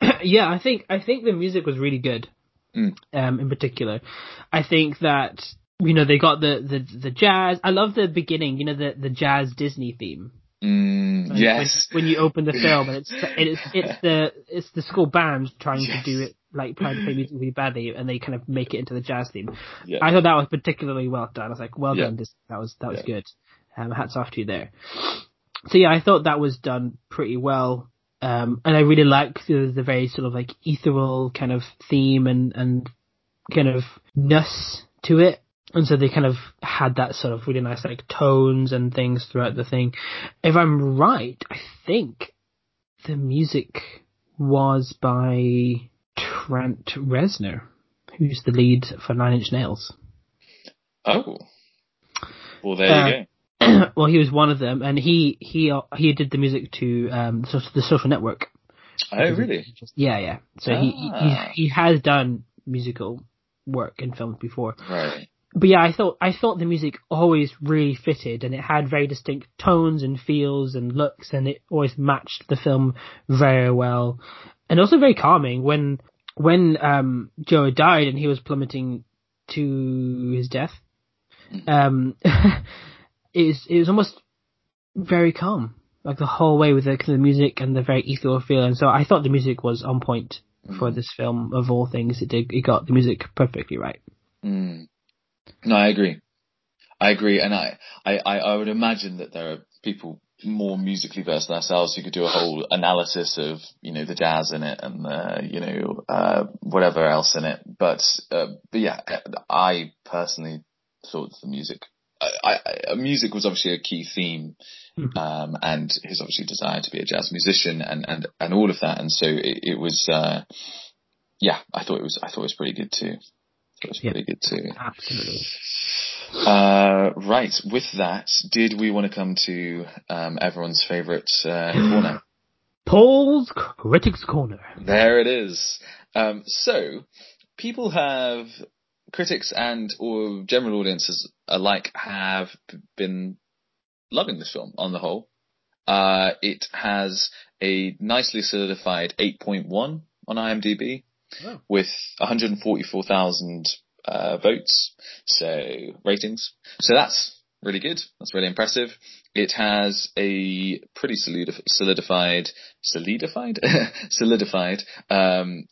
yeah, I think I think the music was really good. Mm. Um, in particular, I think that you know they got the the the jazz. I love the beginning. You know the the jazz Disney theme. Mm, Like, yes. When, when you open the film and it's it's it's the it's the school band trying Yes. to do it like trying to play music really badly and they kind of make it into the jazz theme. Yeah. I thought that was particularly well done. I was like, well Yeah. done, Disney. That was that was good. Um, hats off to you there. So yeah, I thought that was done pretty well. Um, and I really like the, the very sort of like ethereal kind of theme and, and kind of ness to it. And so they kind of had that sort of really nice like tones and things throughout the thing. If I'm right, I think the music was by Trent Reznor, who's the lead for Nine Inch Nails. Oh. Well, there Uh, you go. well, he was one of them, and he he he did the music to um the social, the social network. Oh, really? Yeah, yeah. So he, he Ah. he he has done musical work in films before. Right. But yeah, I thought I thought the music always really fitted, and it had very distinct tones and feels and looks, and it always matched the film very well, and also very calming. When when um Joe died and he was plummeting to his death, um, it was it was almost very calm, like the whole way with the, the music and the very ethereal feel. And so I thought the music was on point for this film. Of all things, it did it got the music perfectly right. Mm. No, I agree. I agree, and I, I, I I would imagine that there are people more musically versed than ourselves who could do a whole analysis of you know the jazz in it and the you know uh, whatever else in it. But uh, but yeah, I personally thought the music. I, I, music was obviously a key theme, Mhm. um, and his obviously desire to be a jazz musician and, and, and all of that. And so it, it was, uh, yeah, I thought it was, I thought it was pretty good too. It was Yeah. pretty good too. Absolutely. Uh, right. With that, did we want to come to um, everyone's favourite uh, corner? Paul's Critics Corner. There it is. Um, so, people have critics and or general audiences alike have been loving this film on the whole. Uh, it has a nicely solidified 8.1 on IMDb Oh. with 144,000 uh, votes, so ratings. So that's really good. That's really impressive. It has a pretty solidif- solidified, solidified, solidified um,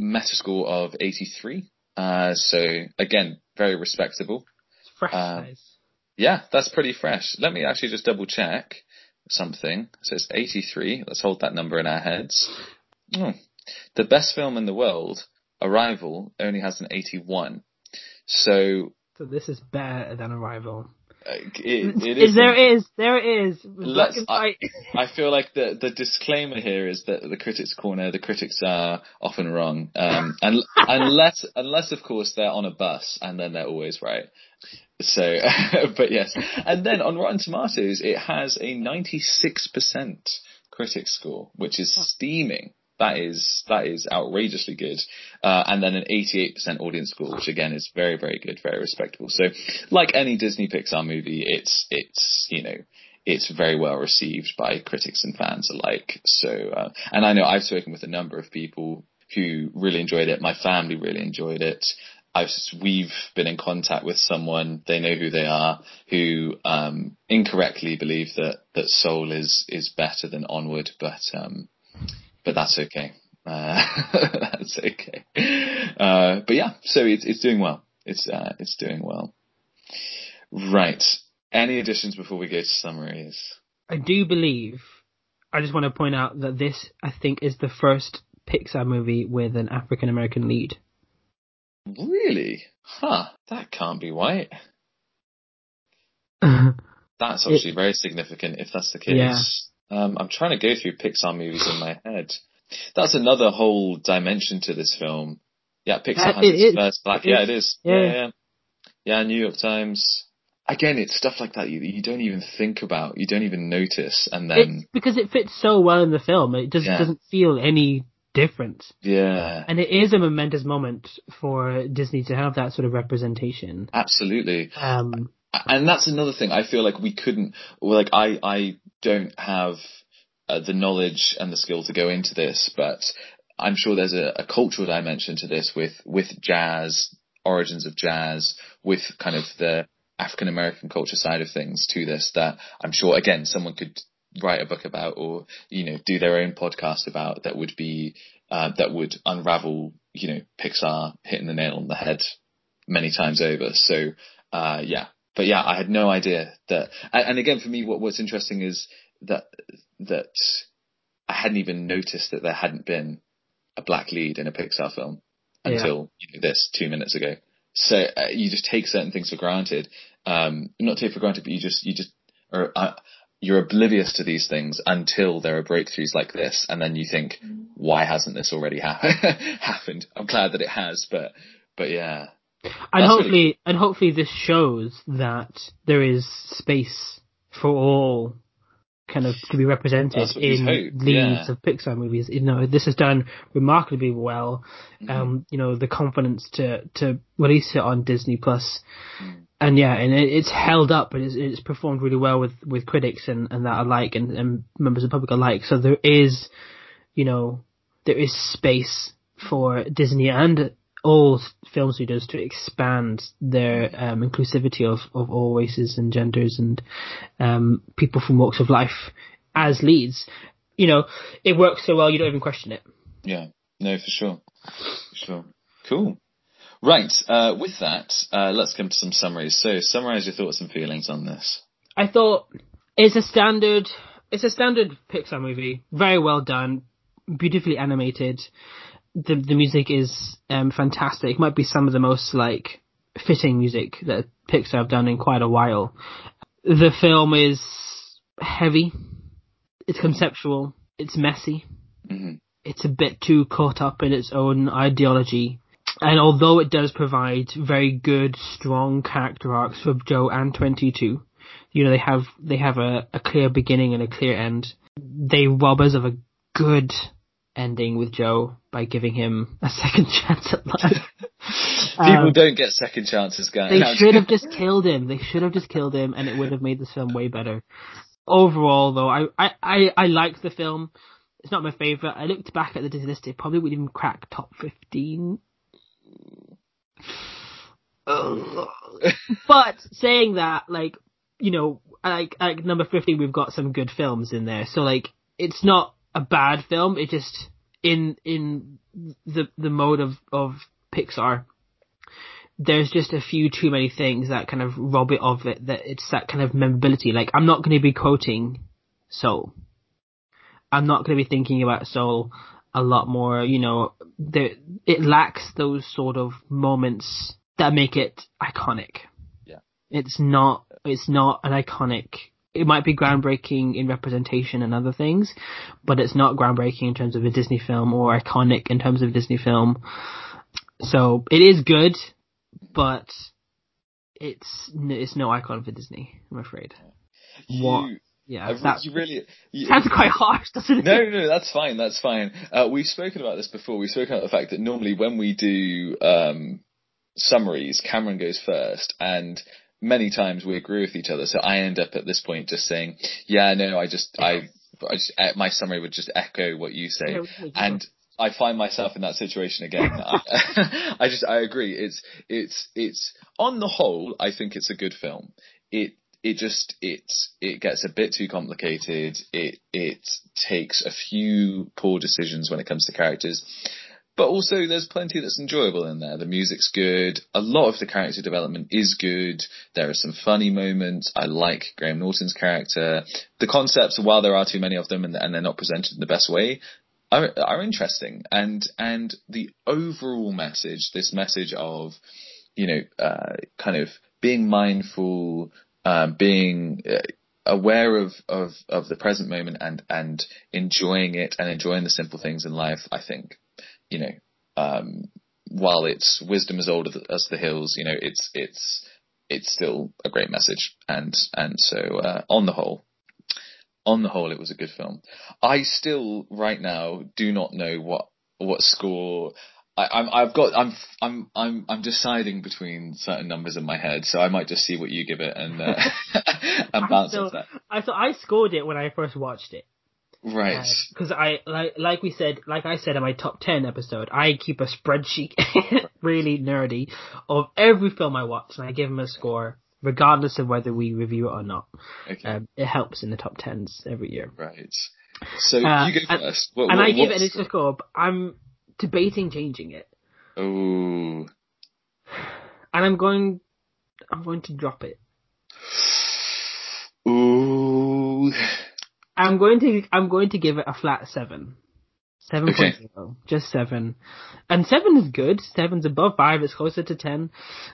Metascore of 83. Uh, so again, very respectable. It's fresh eyes. Yeah, that's pretty fresh. Let me actually just double check something. It says 83. Let's hold that number in our heads. Oh. The best film in the world, Arrival, only has an 81. So So this is better than Arrival. it, it is there is there is Let's- I- I feel like the the disclaimer here is that the critics' corner, the critics are often wrong, um, and unless unless of course they're on a bus, and then they're always right. So, but yes, and then on Rotten Tomatoes, it has a ninety six percent critic score, which is steaming. That is that is outrageously good. Uh, and then an 88% audience score, which again is very very good, very respectable. So, like any Disney Pixar movie, it's it's you know it's very well received by critics and fans alike. So, uh, and I know I've spoken with a number of people who really enjoyed it. My family really enjoyed it. I've we've been in contact with someone they know who they are who um, incorrectly believe that that Soul is is better than Onward, but um, but that's okay. Uh, that's okay. Uh, but yeah, so it's it's doing well. It's uh, it's doing well. Right. Any additions before we go to summaries? I do believe. I just want to point out that this, I think, is the first Pixar movie with an African American lead. Really? Huh. That can't be white. that's obviously it, very significant if that's the case. Um, I'm trying to go through Pixar movies in my head. That's another whole dimension to this film. Yeah, Pixar uh, has its first black. It yeah, it is. Yeah. yeah, yeah. Yeah, New York Times. Again, it's stuff like that you, you don't even think about, you don't even notice, and then it's because it fits so well in the film, it just yeah. doesn't feel any different. Yeah. And it is a momentous moment for Disney to have that sort of representation. Absolutely. Um, and that's another thing. I feel like we couldn't, like, I, I don't have uh, the knowledge and the skill to go into this, but I'm sure there's a, a cultural dimension to this with, with jazz, origins of jazz, with kind of the African American culture side of things to this that I'm sure, again, someone could write a book about or you know do their own podcast about that would be uh, that would unravel you know Pixar hitting the nail on the head many times over. So uh, yeah, but yeah, I had no idea that. And again, for me, what what's interesting is that that I hadn't even noticed that there hadn't been a black lead in a Pixar film until yeah. you know, this two minutes ago. So uh, you just take certain things for granted. Um, not take for granted, but you just you just or uh, you're oblivious to these things until there are breakthroughs like this, and then you think, why hasn't this already ha- happened? I'm glad that it has, but but yeah. And hopefully, really... and hopefully, this shows that there is space for all kind of to be represented in leads yeah. of Pixar movies. You know, this has done remarkably well. Mm-hmm. Um, you know, the confidence to to release it on Disney Plus. Mm and yeah, and it, it's held up and it's, it's, performed really well with, with critics and, and that alike and, and members of the public alike. So there is, you know, there is space for Disney and all film studios to expand their um, inclusivity of, of all races and genders and um, people from walks of life as leads. You know, it works so well you don't even question it. Yeah, no, for sure, for sure. Cool. Right. Uh, with that, uh, let's come to some summaries. So, summarize your thoughts and feelings on this. I thought it's a standard. It's a standard Pixar movie. Very well done. Beautifully animated. The the music is um, fantastic. It might be some of the most like fitting music that Pixar have done in quite a while. The film is heavy. It's conceptual. It's messy. Mm-hmm. It's a bit too caught up in its own ideology and although it does provide very good, strong character arcs for Joe and 22, you know, they have, they have a, a clear beginning and a clear end. They rob us of a good ending with Joe by giving him a second chance at life. People um, don't get second chances, guys. They should have just killed him. They should have just killed him, and it would have made this film way better. Overall, though, I I I, I liked the film. It's not my favorite. I looked back at the Disney list; it probably wouldn't even crack top fifteen but saying that, like, you know, like, like number fifteen, we've got some good films in there. So, like, it's not a bad film. It just, in, in the, the mode of, of Pixar, there's just a few too many things that kind of rob it of it, that it's that kind of memorability. Like, I'm not going to be quoting Soul. I'm not going to be thinking about Soul a lot more, you know, there, it lacks those sort of moments that make it iconic. Yeah. It's not, it's not an iconic, it might be groundbreaking in representation and other things, but it's not groundbreaking in terms of a Disney film or iconic in terms of a Disney film. So it is good, but it's, it's no icon for Disney, I'm afraid. You, what? Yeah, I, that you really you, sounds quite harsh, doesn't it? no, no, that's fine. That's fine. Uh, we've spoken about this before. We've spoken about the fact that normally when we do um, summaries, Cameron goes first, and many times we agree with each other. So I end up at this point just saying, "Yeah, no, I just, I, I just, uh, my summary would just echo what you say," and I find myself in that situation again. I, I just, I agree. It's, it's, it's on the whole, I think it's a good film. It it just it it gets a bit too complicated. It it takes a few poor decisions when it comes to characters. But also there's plenty that's enjoyable in there. The music's good. A lot of the character development is good. There are some funny moments. I like Graham Norton's character. The concepts, while there are too many of them and, and they're not presented in the best way, are, are interesting. And, and the overall message, this message of, you know, uh, kind of being mindful, um, being uh, aware of, of, of the present moment and, and enjoying it and enjoying the simple things in life, I think, you know, um, while it's wisdom as old as the hills, you know, it's, it's, it's still a great message. And, and so, uh, on the whole, on the whole, it was a good film. I still, right now, do not know what, what score I, have got I'm I'm I'm I'm deciding between certain numbers in my head, so I might just see what you give it and uh, and bounce off that. I so I scored it when I first watched it. Right. Because uh, I like like we said like I said in my top ten episode, I keep a spreadsheet, really nerdy, of every film I watch, and I give them a score regardless of whether we review it or not. Okay. Um, it helps in the top tens every year. Right. So uh, you go first. What, and what, I give it initial score. But I'm debating changing it. Ooh. And I'm going, I'm going to drop it. Ooh. I'm going to, I'm going to give it a flat seven. 7.0. Okay. Just seven. And seven is good. Seven's above five. It's closer to ten.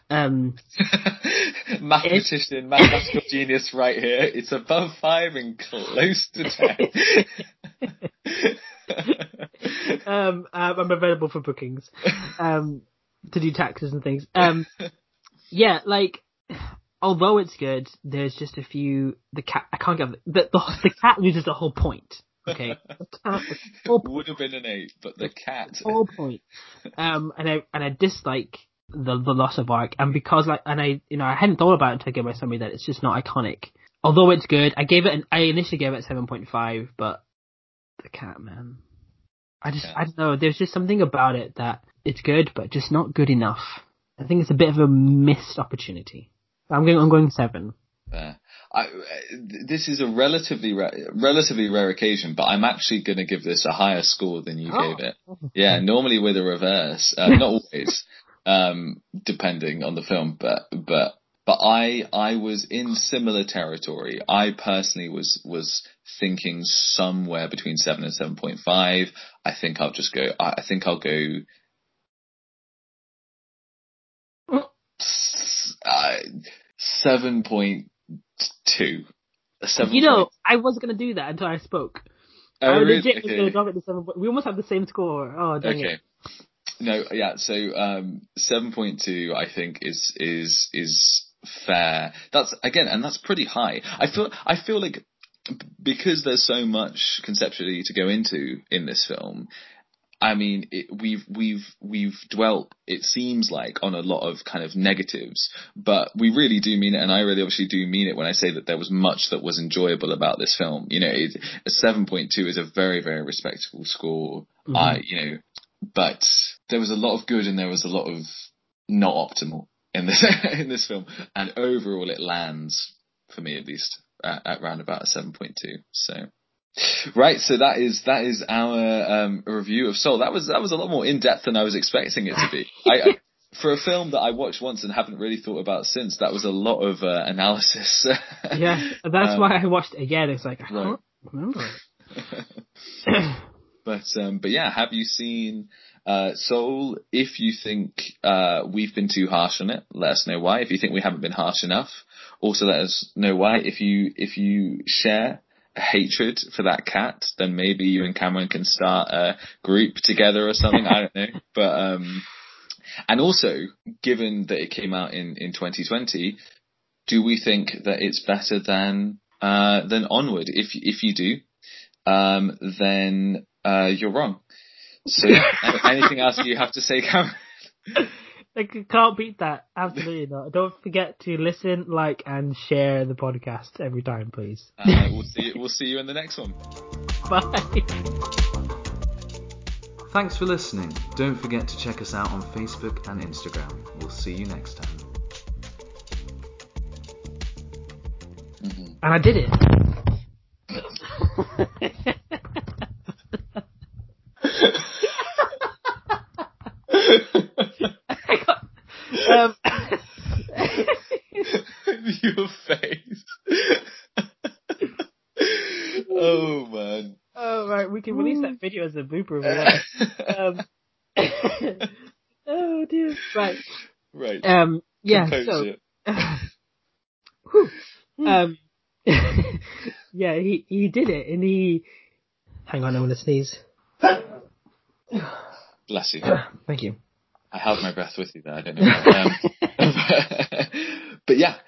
Um, Mathematician, mathematical genius right here. It's above five and close to ten. um, I'm available for bookings, um, to do taxes and things. Um, yeah, like, although it's good, there's just a few, the cat, I can't get, the, the, the cat loses the whole point. Okay. Would have been an eight, but the cat. The whole point. Um, and I, and I dislike the, the loss of arc, and because like, and I, you know, I hadn't thought about it until I gave my summary that it's just not iconic. Although it's good, I gave it, an, I initially gave it 7.5, but the cat, man. I just, I don't know. There's just something about it that it's good, but just not good enough. I think it's a bit of a missed opportunity. I'm going, I'm going seven. Uh, I, this is a relatively rare, relatively rare occasion, but I'm actually going to give this a higher score than you oh. gave it. Yeah, normally with a reverse, uh, not always, um, depending on the film, but but but I I was in similar territory. I personally was was thinking somewhere between seven and seven point five. I think I'll just go. I, think I'll go. Uh, seven point two. You know, I wasn't gonna do that until I spoke. Oh, I really? legit okay. was gonna drop it to seven. We almost have the same score. Oh, dang okay. it. No, yeah. So um, seven point two, I think is is is fair. That's again, and that's pretty high. I feel I feel like because there's so much conceptually to go into in this film. I mean, it, we've we've we've dwelt. It seems like on a lot of kind of negatives, but we really do mean it, and I really obviously do mean it when I say that there was much that was enjoyable about this film. You know, it, a seven point two is a very very respectable score. Mm-hmm. I you know, but there was a lot of good and there was a lot of not optimal in this in this film, and overall it lands for me at least at, at around about a seven point two. So. Right, so that is that is our um, review of Soul. That was that was a lot more in depth than I was expecting it to be. I, I, for a film that I watched once and haven't really thought about since, that was a lot of uh, analysis. yeah, that's um, why I watched it again. It's like I right. can't remember. but um, but yeah, have you seen uh, Soul, if you think uh, we've been too harsh on it, let us know why. If you think we haven't been harsh enough, also let us know why. If you if you share hatred for that cat, then maybe you and Cameron can start a group together or something. I don't know, but um, and also given that it came out in in 2020, do we think that it's better than uh, then onward. If if you do, um, then uh, you're wrong. So anything else you have to say, Cameron? Like, you can't beat that. Absolutely not. Don't forget to listen, like, and share the podcast every time, please. Uh, we'll see. We'll see you in the next one. Bye. Thanks for listening. Don't forget to check us out on Facebook and Instagram. We'll see you next time. And I did it. I got, um, Your face. oh man. oh right, we can as a blooper. Um, oh dear. Right. right. Um. Yeah. So. Um. yeah. He he did it, and he. Hang on, I'm gonna sneeze. Bless you. Thank you. I held my breath with you there. I don't know. Why. Um, but yeah,